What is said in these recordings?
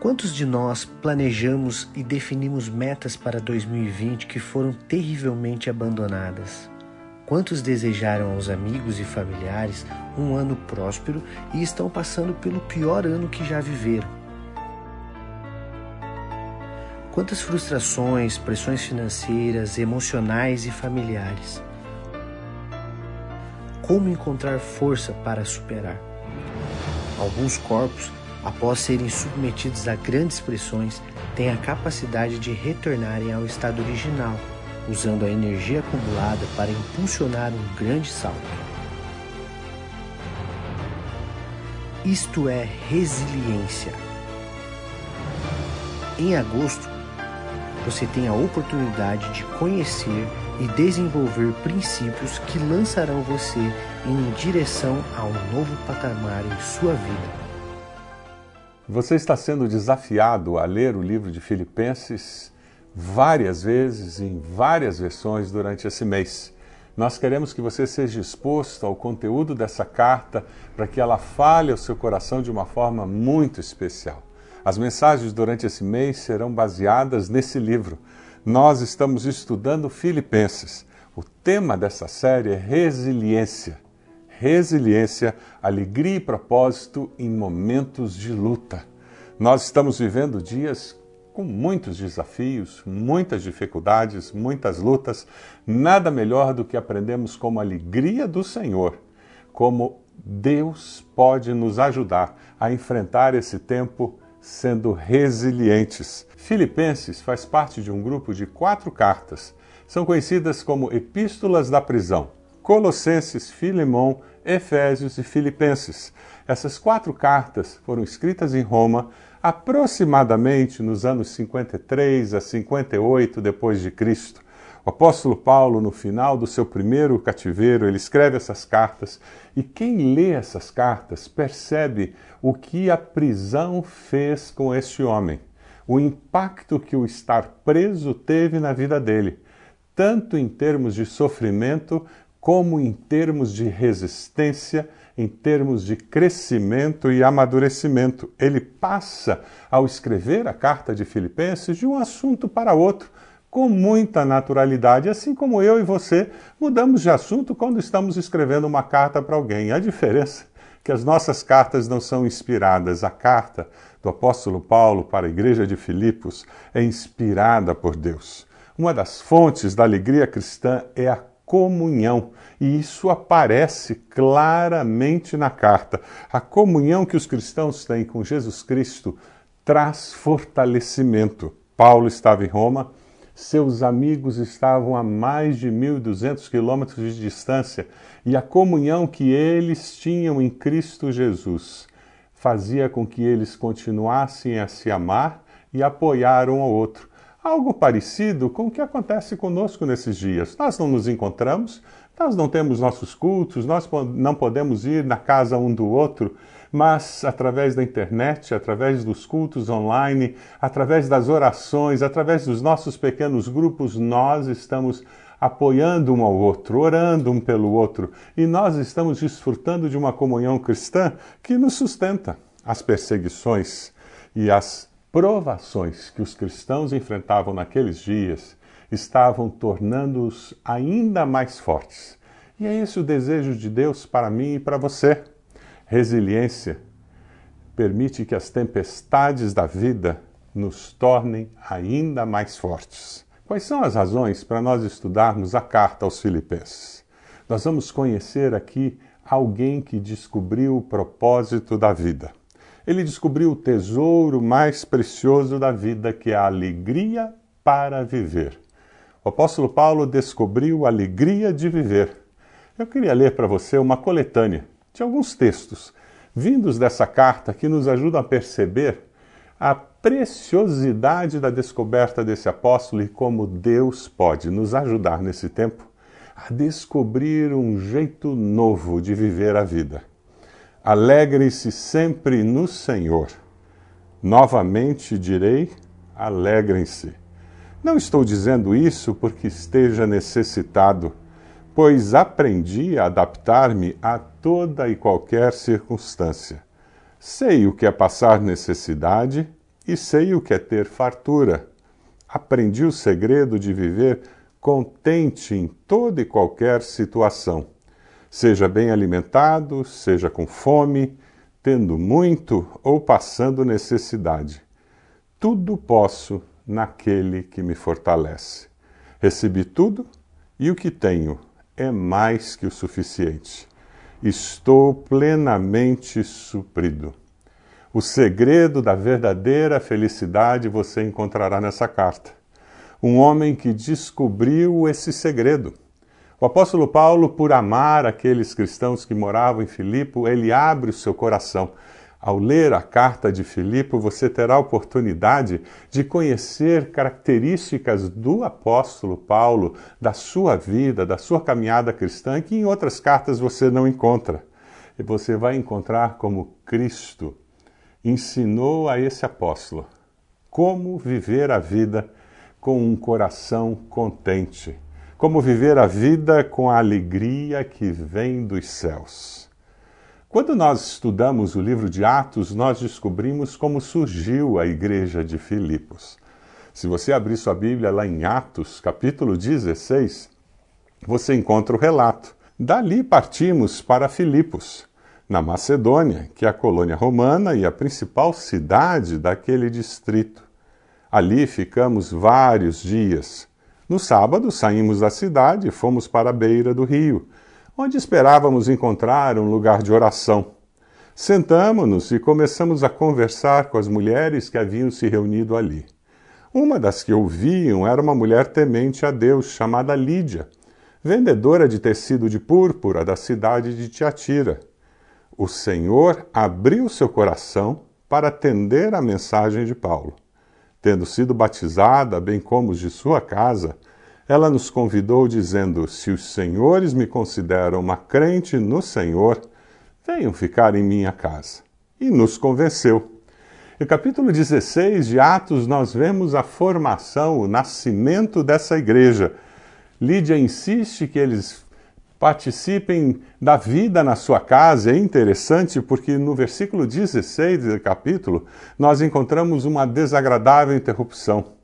Quantos de nós planejamos e definimos metas para 2020 que foram terrivelmente abandonadas? Quantos desejaram aos amigos e familiares um ano próspero e estão passando pelo pior ano que já viveram? Quantas frustrações, pressões financeiras, emocionais e familiares? Como encontrar força para superar? Alguns corpos, após serem submetidos a grandes pressões, têm a capacidade de retornarem ao estado original usando a energia acumulada para impulsionar um grande salto. Isto é resiliência. Em agosto, você tem a oportunidade de conhecer e desenvolver princípios que lançarão você em direção a um novo patamar em sua vida. Você está sendo desafiado a ler o livro de Filipenses várias vezes, em várias versões durante esse mês. Nós queremos que você seja exposto ao conteúdo dessa carta para que ela fale ao seu coração de uma forma muito especial. As mensagens durante esse mês serão baseadas nesse livro. Nós estamos estudando Filipenses. O tema dessa série é resiliência. Resiliência, alegria e propósito em momentos de luta. Nós estamos vivendo dias com muitos desafios, muitas dificuldades, muitas lutas, nada melhor do que aprendemos como alegria do Senhor, como Deus pode nos ajudar a enfrentar esse tempo sendo resilientes. Filipenses faz parte de um grupo de quatro cartas. São conhecidas como Epístolas da Prisão. Colossenses, Filemão, Efésios e Filipenses. Essas quatro cartas foram escritas em Roma aproximadamente nos anos 53 a 58 depois de Cristo. O apóstolo Paulo, no final do seu primeiro cativeiro, ele escreve essas cartas e quem lê essas cartas percebe o que a prisão fez com este homem, o impacto que o estar preso teve na vida dele, tanto em termos de sofrimento como em termos de resistência em termos de crescimento e amadurecimento. Ele passa, ao escrever a carta de Filipenses, de um assunto para outro, com muita naturalidade, assim como eu e você mudamos de assunto quando estamos escrevendo uma carta para alguém. A diferença é que as nossas cartas não são inspiradas. A carta do apóstolo Paulo para a igreja de Filipos é inspirada por Deus. Uma das fontes da alegria cristã é a comunhão. E isso aparece claramente na carta. A comunhão que os cristãos têm com Jesus Cristo traz fortalecimento. Paulo estava em Roma, seus amigos estavam a mais de 1.200 quilômetros de distância e a comunhão que eles tinham em Cristo Jesus fazia com que eles continuassem a se amar e apoiar um ao outro. Algo parecido com o que acontece conosco nesses dias. Nós não nos encontramos, nós não temos nossos cultos, nós não podemos ir na casa um do outro, mas através da internet, através dos cultos online, através das orações, através dos nossos pequenos grupos, nós estamos apoiando um ao outro, orando um pelo outro, e nós estamos desfrutando de uma comunhão cristã que nos sustenta. As perseguições e as provações que os cristãos enfrentavam naqueles dias estavam tornando-os ainda mais fortes. E é esse o desejo de Deus para mim e para você. Resiliência permite que as tempestades da vida nos tornem ainda mais fortes. Quais são as razões para nós estudarmos a carta aos Filipenses? Nós vamos conhecer aqui alguém que descobriu o propósito da vida ele descobriu o tesouro mais precioso da vida, que é a alegria para viver. O apóstolo Paulo descobriu a alegria de viver. Eu queria ler para você uma coletânea de alguns textos vindos dessa carta que nos ajudam a perceber a preciosidade da descoberta desse apóstolo e como Deus pode nos ajudar nesse tempo a descobrir um jeito novo de viver a vida. Alegrem-se sempre no Senhor. Novamente direi: alegrem-se. Não estou dizendo isso porque esteja necessitado, pois aprendi a adaptar-me a toda e qualquer circunstância. Sei o que é passar necessidade e sei o que é ter fartura. Aprendi o segredo de viver contente em toda e qualquer situação. Seja bem alimentado, seja com fome, tendo muito ou passando necessidade. Tudo posso naquele que me fortalece. Recebi tudo e o que tenho é mais que o suficiente. Estou plenamente suprido. O segredo da verdadeira felicidade você encontrará nessa carta. Um homem que descobriu esse segredo. O apóstolo Paulo, por amar aqueles cristãos que moravam em Filipe, ele abre o seu coração. Ao ler a carta de Filipe, você terá a oportunidade de conhecer características do apóstolo Paulo, da sua vida, da sua caminhada cristã, que em outras cartas você não encontra. E você vai encontrar como Cristo ensinou a esse apóstolo como viver a vida com um coração contente, como viver a vida com a alegria que vem dos céus. Quando nós estudamos o livro de Atos, nós descobrimos como surgiu a igreja de Filipos. Se você abrir sua Bíblia lá em Atos, capítulo 16, você encontra o relato. Dali partimos para Filipos na Macedônia, que é a colônia romana e a principal cidade daquele distrito. Ali ficamos vários dias. No sábado saímos da cidade e fomos para a beira do rio, onde esperávamos encontrar um lugar de oração. Sentamos-nos e começamos a conversar com as mulheres que haviam se reunido ali. Uma das que ouviam era uma mulher temente a Deus, chamada Lídia, vendedora de tecido de púrpura da cidade de Tiatira o Senhor abriu seu coração para atender à mensagem de Paulo. Tendo sido batizada, bem como os de sua casa, ela nos convidou, dizendo: Se os senhores me consideram uma crente no Senhor, venham ficar em minha casa. E nos convenceu. No capítulo 16 de Atos, nós vemos a formação, o nascimento dessa igreja. Lídia insiste que eles participem da vida na sua casa. É interessante porque no versículo 16 do capítulo nós encontramos uma desagradável interrupção.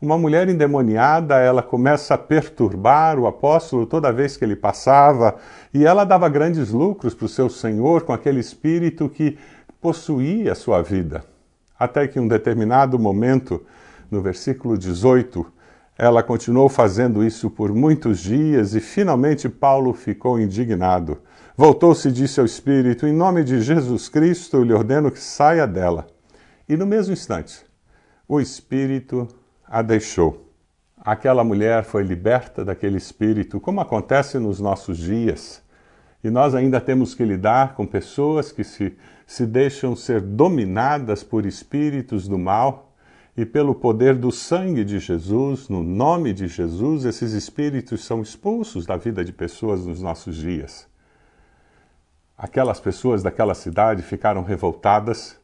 Uma mulher endemoniada, ela começa a perturbar o apóstolo toda vez que ele passava, e ela dava grandes lucros para o seu senhor com aquele espírito que possuía a sua vida. Até que em um determinado momento, no versículo 18, ela continuou fazendo isso por muitos dias e finalmente Paulo ficou indignado. Voltou-se e disse ao Espírito: Em nome de Jesus Cristo, eu lhe ordeno que saia dela. E no mesmo instante, o Espírito a deixou. Aquela mulher foi liberta daquele espírito, como acontece nos nossos dias. E nós ainda temos que lidar com pessoas que se, se deixam ser dominadas por espíritos do mal e pelo poder do sangue de Jesus, no nome de Jesus, esses espíritos são expulsos da vida de pessoas nos nossos dias. Aquelas pessoas daquela cidade ficaram revoltadas.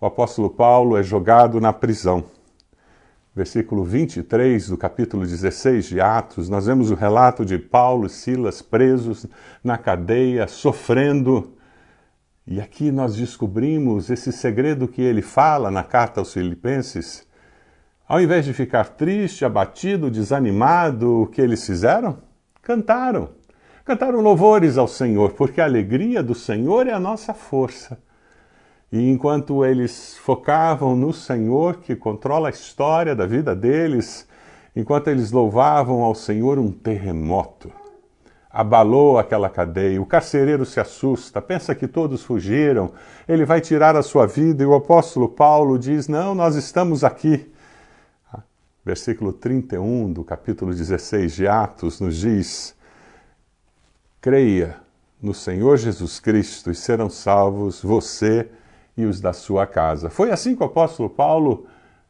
O apóstolo Paulo é jogado na prisão. Versículo 23 do capítulo 16 de Atos, nós vemos o relato de Paulo e Silas presos na cadeia, sofrendo. E aqui nós descobrimos esse segredo que ele fala na carta aos Filipenses. Ao invés de ficar triste, abatido, desanimado, o que eles fizeram? Cantaram. Cantaram louvores ao Senhor, porque a alegria do Senhor é a nossa força. E enquanto eles focavam no Senhor, que controla a história da vida deles, enquanto eles louvavam ao Senhor, um terremoto abalou aquela cadeia. O carcereiro se assusta, pensa que todos fugiram, ele vai tirar a sua vida, e o apóstolo Paulo diz: Não, nós estamos aqui. Versículo 31 do capítulo 16 de Atos nos diz: Creia no Senhor Jesus Cristo e serão salvos você e os da sua casa. Foi assim que o apóstolo Paulo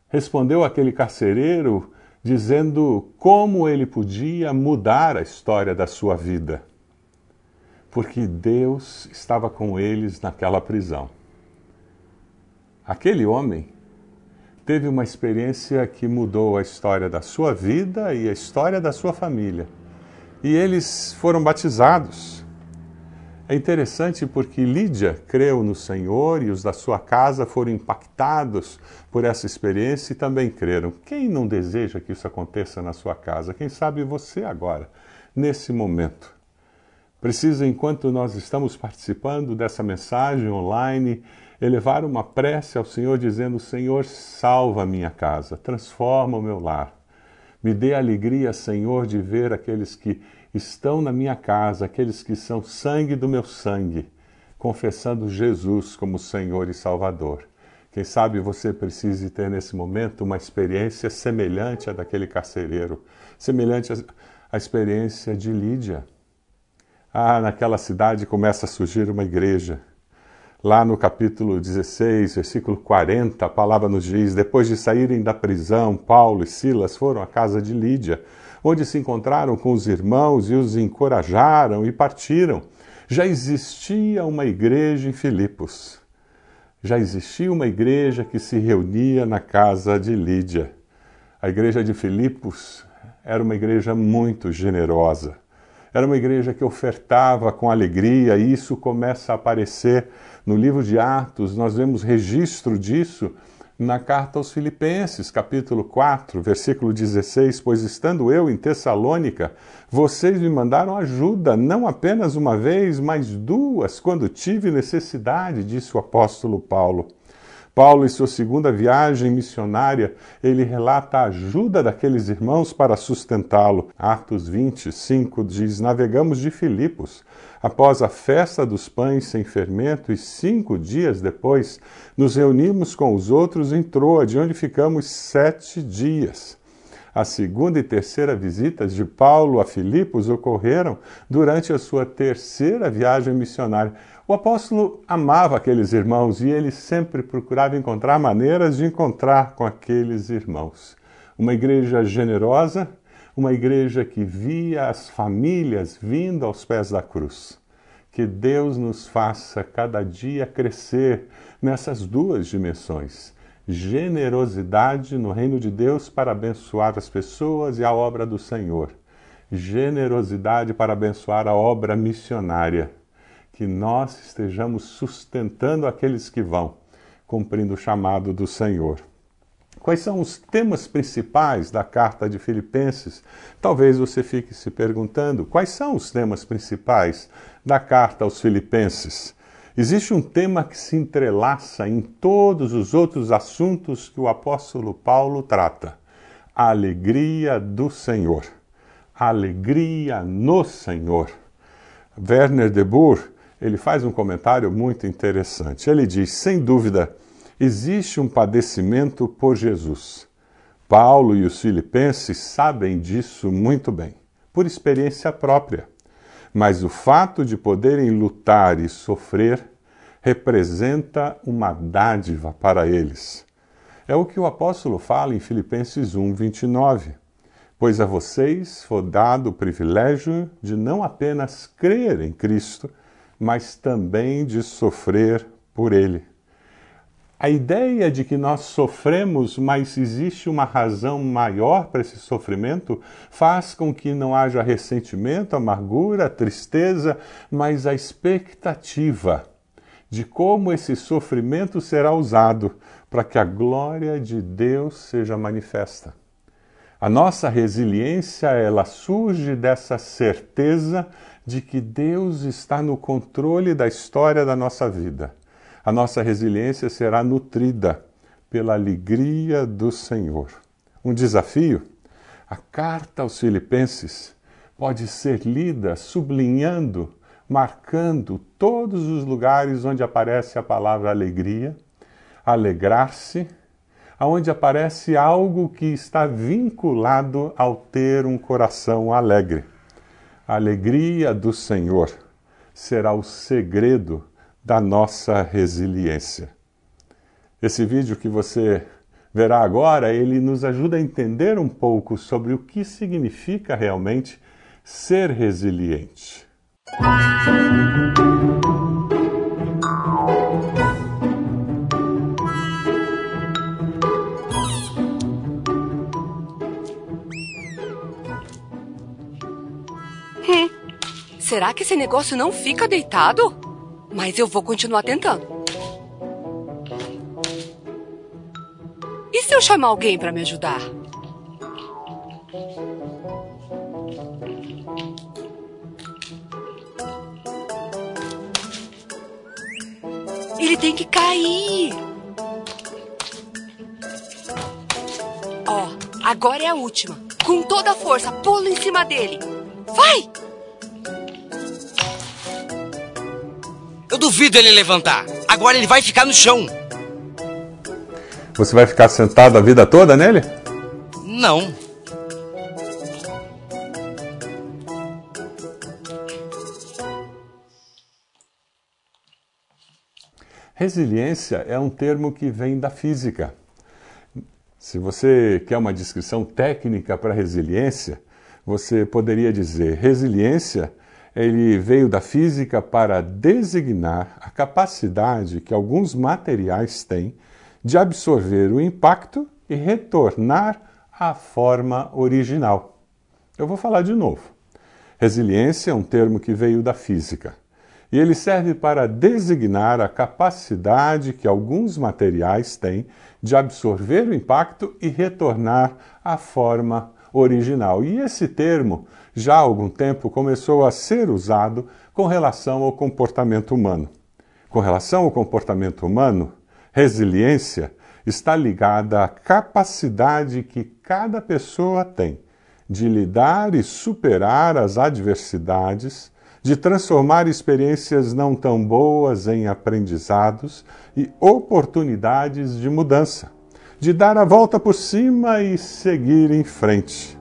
respondeu àquele carcereiro dizendo como ele podia mudar a história da sua vida. Porque Deus estava com eles naquela prisão. Aquele homem teve uma experiência que mudou a história da sua vida e a história da sua família. E eles foram batizados. É interessante porque Lídia creu no Senhor e os da sua casa foram impactados por essa experiência e também creram. Quem não deseja que isso aconteça na sua casa? Quem sabe você agora, nesse momento. Precisa, enquanto nós estamos participando dessa mensagem online, elevar uma prece ao Senhor dizendo: Senhor, salva a minha casa, transforma o meu lar. Me dê alegria, Senhor, de ver aqueles que estão na minha casa, aqueles que são sangue do meu sangue, confessando Jesus como Senhor e Salvador. Quem sabe você precise ter nesse momento uma experiência semelhante à daquele carcereiro, semelhante à experiência de Lídia. Ah, naquela cidade começa a surgir uma igreja. Lá no capítulo 16, versículo 40, a palavra nos diz: Depois de saírem da prisão, Paulo e Silas foram à casa de Lídia onde se encontraram com os irmãos e os encorajaram e partiram. Já existia uma igreja em Filipos. Já existia uma igreja que se reunia na casa de Lídia. A igreja de Filipos era uma igreja muito generosa. Era uma igreja que ofertava com alegria, e isso começa a aparecer no livro de Atos. Nós vemos registro disso na carta aos Filipenses, capítulo 4, versículo 16: Pois estando eu em Tessalônica, vocês me mandaram ajuda, não apenas uma vez, mas duas, quando tive necessidade, disse o apóstolo Paulo. Paulo, em sua segunda viagem missionária, ele relata a ajuda daqueles irmãos para sustentá-lo. Atos 25 diz: Navegamos de Filipos Após a festa dos pães sem fermento, e cinco dias depois, nos reunimos com os outros em Troa, de onde ficamos sete dias. A segunda e terceira visitas de Paulo a Filipos ocorreram durante a sua terceira viagem missionária. O apóstolo amava aqueles irmãos e ele sempre procurava encontrar maneiras de encontrar com aqueles irmãos. Uma igreja generosa, uma igreja que via as famílias vindo aos pés da cruz. Que Deus nos faça cada dia crescer nessas duas dimensões. Generosidade no reino de Deus para abençoar as pessoas e a obra do Senhor. Generosidade para abençoar a obra missionária. Que nós estejamos sustentando aqueles que vão, cumprindo o chamado do Senhor. Quais são os temas principais da carta de Filipenses? Talvez você fique se perguntando: quais são os temas principais da carta aos Filipenses? Existe um tema que se entrelaça em todos os outros assuntos que o apóstolo Paulo trata: a alegria do Senhor. A alegria no Senhor. Werner de Boer, ele faz um comentário muito interessante. Ele diz: sem dúvida, Existe um padecimento por Jesus. Paulo e os filipenses sabem disso muito bem, por experiência própria. Mas o fato de poderem lutar e sofrer representa uma dádiva para eles. É o que o apóstolo fala em Filipenses 1, 29. Pois a vocês foi dado o privilégio de não apenas crer em Cristo, mas também de sofrer por Ele. A ideia de que nós sofremos, mas existe uma razão maior para esse sofrimento, faz com que não haja ressentimento, amargura, tristeza, mas a expectativa de como esse sofrimento será usado para que a glória de Deus seja manifesta. A nossa resiliência, ela surge dessa certeza de que Deus está no controle da história da nossa vida a nossa resiliência será nutrida pela alegria do Senhor. Um desafio? A carta aos Filipenses pode ser lida sublinhando, marcando todos os lugares onde aparece a palavra alegria, alegrar-se, aonde aparece algo que está vinculado ao ter um coração alegre. A alegria do Senhor será o segredo da nossa resiliência. Esse vídeo que você verá agora, ele nos ajuda a entender um pouco sobre o que significa realmente ser resiliente. Será que esse negócio não fica deitado? Mas eu vou continuar tentando. E se eu chamar alguém para me ajudar? Ele tem que cair. Ó, agora é a última. Com toda a força, pulo em cima dele. Vai! Duvido ele levantar. Agora ele vai ficar no chão. Você vai ficar sentado a vida toda nele? Não. Resiliência é um termo que vem da física. Se você quer uma descrição técnica para resiliência, você poderia dizer: resiliência ele veio da física para designar a capacidade que alguns materiais têm de absorver o impacto e retornar à forma original. Eu vou falar de novo. Resiliência é um termo que veio da física e ele serve para designar a capacidade que alguns materiais têm de absorver o impacto e retornar à forma original. E esse termo, já há algum tempo, começou a ser usado com relação ao comportamento humano. Com relação ao comportamento humano, resiliência está ligada à capacidade que cada pessoa tem de lidar e superar as adversidades de transformar experiências não tão boas em aprendizados e oportunidades de mudança, de dar a volta por cima e seguir em frente.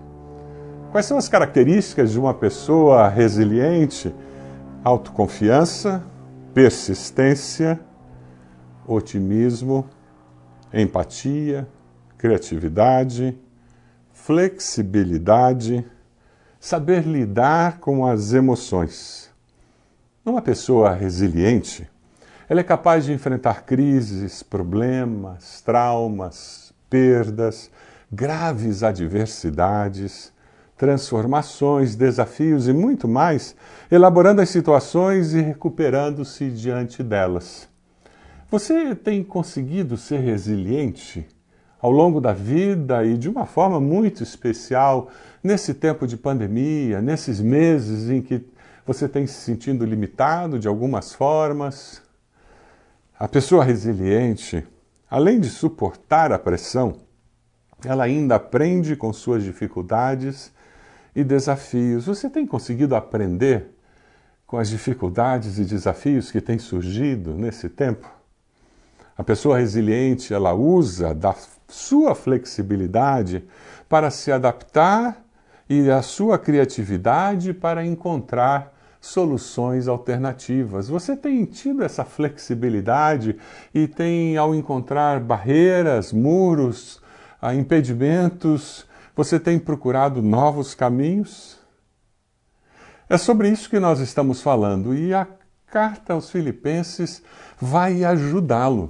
Quais são as características de uma pessoa resiliente? Autoconfiança, persistência, otimismo, empatia, criatividade, flexibilidade saber lidar com as emoções. Uma pessoa resiliente, ela é capaz de enfrentar crises, problemas, traumas, perdas, graves adversidades, transformações, desafios e muito mais, elaborando as situações e recuperando-se diante delas. Você tem conseguido ser resiliente? ao longo da vida e de uma forma muito especial nesse tempo de pandemia, nesses meses em que você tem se sentindo limitado de algumas formas. A pessoa resiliente, além de suportar a pressão, ela ainda aprende com suas dificuldades e desafios. Você tem conseguido aprender com as dificuldades e desafios que têm surgido nesse tempo? A pessoa resiliente, ela usa da sua flexibilidade para se adaptar e a sua criatividade para encontrar soluções alternativas. Você tem tido essa flexibilidade e tem, ao encontrar barreiras, muros, ah, impedimentos, você tem procurado novos caminhos? É sobre isso que nós estamos falando e a carta aos Filipenses vai ajudá-lo.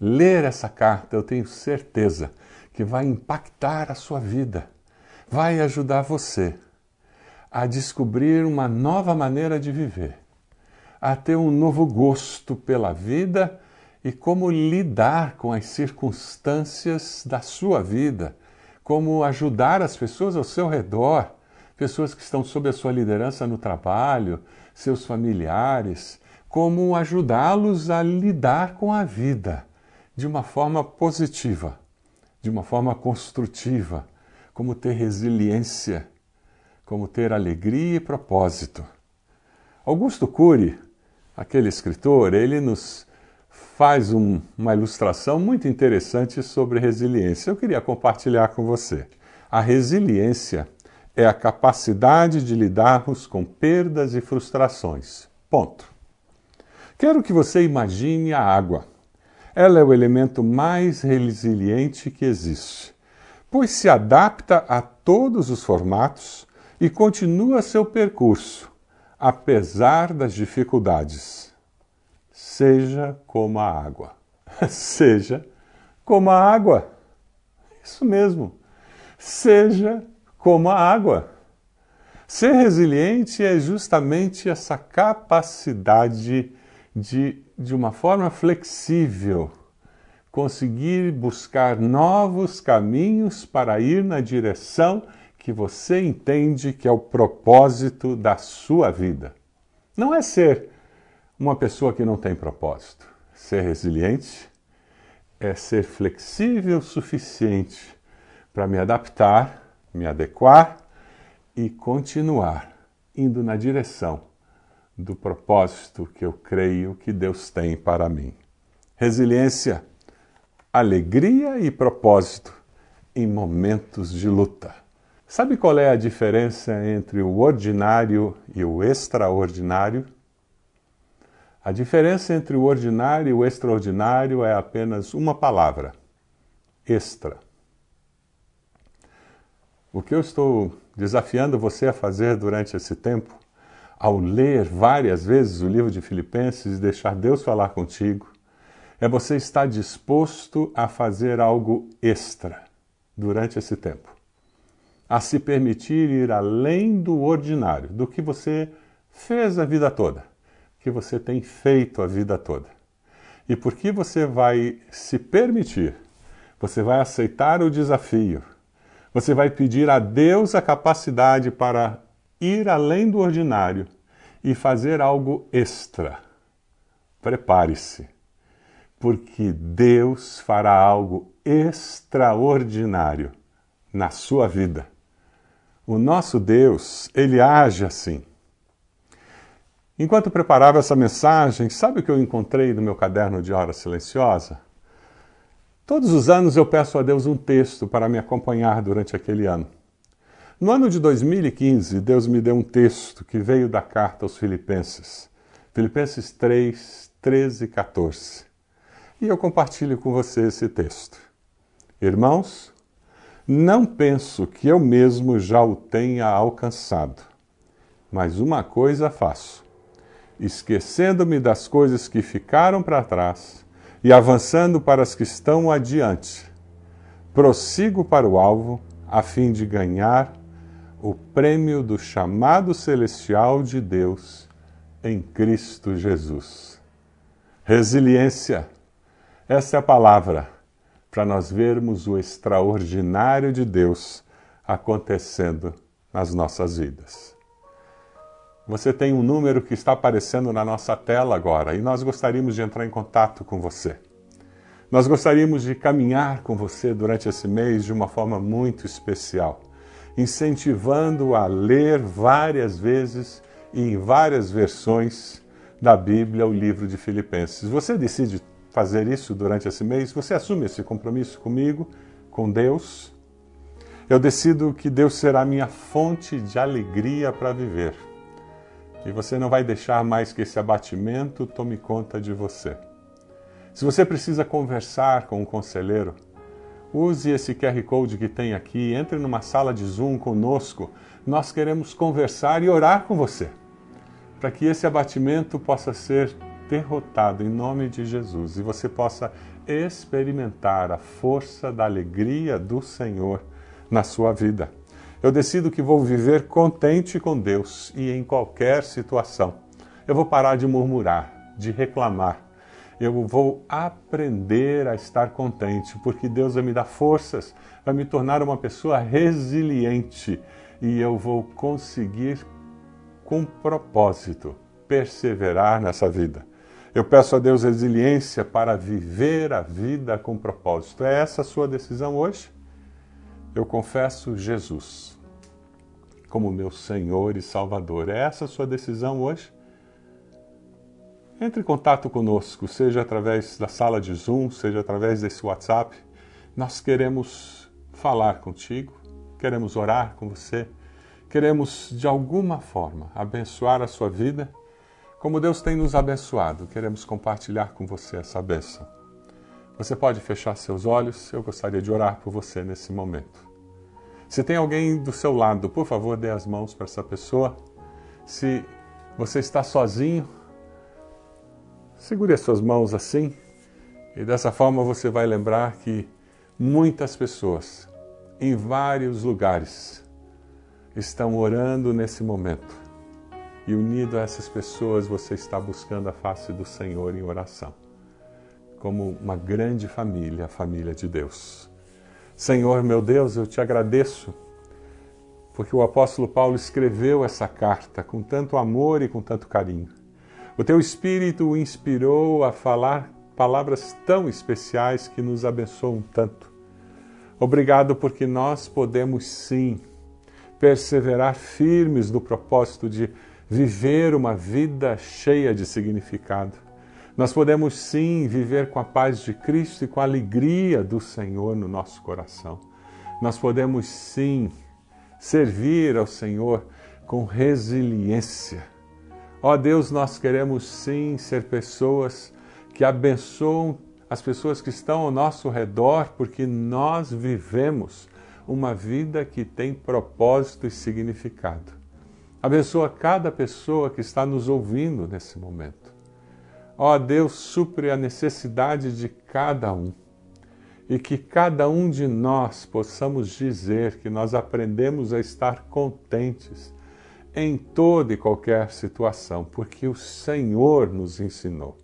Ler essa carta, eu tenho certeza que vai impactar a sua vida, vai ajudar você a descobrir uma nova maneira de viver, a ter um novo gosto pela vida e como lidar com as circunstâncias da sua vida, como ajudar as pessoas ao seu redor, pessoas que estão sob a sua liderança no trabalho, seus familiares, como ajudá-los a lidar com a vida de uma forma positiva, de uma forma construtiva, como ter resiliência, como ter alegria e propósito. Augusto Cury, aquele escritor, ele nos faz um, uma ilustração muito interessante sobre resiliência. Eu queria compartilhar com você. A resiliência é a capacidade de lidarmos com perdas e frustrações. Ponto. Quero que você imagine a água. Ela é o elemento mais resiliente que existe, pois se adapta a todos os formatos e continua seu percurso, apesar das dificuldades. Seja como a água. Seja como a água. Isso mesmo. Seja como a água. Ser resiliente é justamente essa capacidade de, de uma forma flexível, conseguir buscar novos caminhos para ir na direção que você entende que é o propósito da sua vida. Não é ser uma pessoa que não tem propósito. Ser resiliente é ser flexível o suficiente para me adaptar, me adequar e continuar indo na direção do propósito que eu creio que Deus tem para mim. Resiliência, alegria e propósito em momentos de luta. Sabe qual é a diferença entre o ordinário e o extraordinário? A diferença entre o ordinário e o extraordinário é apenas uma palavra: extra. O que eu estou desafiando você a fazer durante esse tempo, ao ler várias vezes o livro de Filipenses e deixar Deus falar contigo, é você estar disposto a fazer algo extra durante esse tempo. A se permitir ir além do ordinário, do que você fez a vida toda que você tem feito a vida toda. E porque você vai se permitir, você vai aceitar o desafio, você vai pedir a Deus a capacidade para ir além do ordinário e fazer algo extra. Prepare-se, porque Deus fará algo extraordinário na sua vida. O nosso Deus, ele age assim. Enquanto preparava essa mensagem, sabe o que eu encontrei no meu caderno de hora silenciosa? Todos os anos eu peço a Deus um texto para me acompanhar durante aquele ano. No ano de 2015, Deus me deu um texto que veio da carta aos Filipenses, Filipenses 3, 13 e 14. E eu compartilho com você esse texto. Irmãos, não penso que eu mesmo já o tenha alcançado, mas uma coisa faço esquecendo-me das coisas que ficaram para trás e avançando para as que estão adiante, prossigo para o alvo a fim de ganhar o prêmio do chamado celestial de Deus em Cristo Jesus. Resiliência, essa é a palavra para nós vermos o extraordinário de Deus acontecendo nas nossas vidas. Você tem um número que está aparecendo na nossa tela agora e nós gostaríamos de entrar em contato com você. Nós gostaríamos de caminhar com você durante esse mês de uma forma muito especial, incentivando a ler várias vezes e em várias versões da Bíblia o livro de Filipenses. Você decide fazer isso durante esse mês? Você assume esse compromisso comigo, com Deus? Eu decido que Deus será minha fonte de alegria para viver e você não vai deixar mais que esse abatimento tome conta de você. Se você precisa conversar com um conselheiro, use esse QR Code que tem aqui, entre numa sala de Zoom conosco. Nós queremos conversar e orar com você, para que esse abatimento possa ser derrotado em nome de Jesus e você possa experimentar a força da alegria do Senhor na sua vida. Eu decido que vou viver contente com Deus e em qualquer situação. Eu vou parar de murmurar, de reclamar. Eu vou aprender a estar contente, porque Deus vai me dar forças, vai me tornar uma pessoa resiliente e eu vou conseguir, com propósito, perseverar nessa vida. Eu peço a Deus resiliência para viver a vida com propósito. É essa a sua decisão hoje? eu confesso Jesus como meu Senhor e Salvador. É essa a sua decisão hoje? Entre em contato conosco, seja através da sala de Zoom, seja através desse WhatsApp. Nós queremos falar contigo, queremos orar com você, queremos de alguma forma abençoar a sua vida, como Deus tem nos abençoado. Queremos compartilhar com você essa bênção. Você pode fechar seus olhos, eu gostaria de orar por você nesse momento. Se tem alguém do seu lado, por favor, dê as mãos para essa pessoa. Se você está sozinho, segure as suas mãos assim, e dessa forma você vai lembrar que muitas pessoas, em vários lugares, estão orando nesse momento. E unido a essas pessoas, você está buscando a face do Senhor em oração, como uma grande família, a família de Deus. Senhor, meu Deus, eu te agradeço, porque o apóstolo Paulo escreveu essa carta com tanto amor e com tanto carinho. O teu Espírito o inspirou a falar palavras tão especiais que nos abençoam tanto. Obrigado porque nós podemos sim perseverar firmes no propósito de viver uma vida cheia de significado. Nós podemos sim viver com a paz de Cristo e com a alegria do Senhor no nosso coração. Nós podemos sim servir ao Senhor com resiliência. Ó Deus, nós queremos sim ser pessoas que abençoam as pessoas que estão ao nosso redor, porque nós vivemos uma vida que tem propósito e significado. Abençoa cada pessoa que está nos ouvindo nesse momento. Ó oh, Deus, supre a necessidade de cada um e que cada um de nós possamos dizer que nós aprendemos a estar contentes em toda e qualquer situação, porque o Senhor nos ensinou.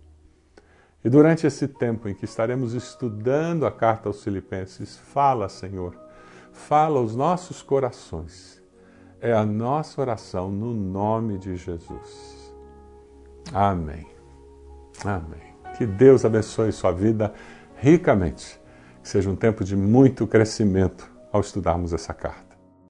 E durante esse tempo em que estaremos estudando a carta aos Filipenses, fala, Senhor, fala aos nossos corações. É a nossa oração no nome de Jesus. Amém. Amém. Que Deus abençoe sua vida ricamente. Que seja um tempo de muito crescimento ao estudarmos essa carta.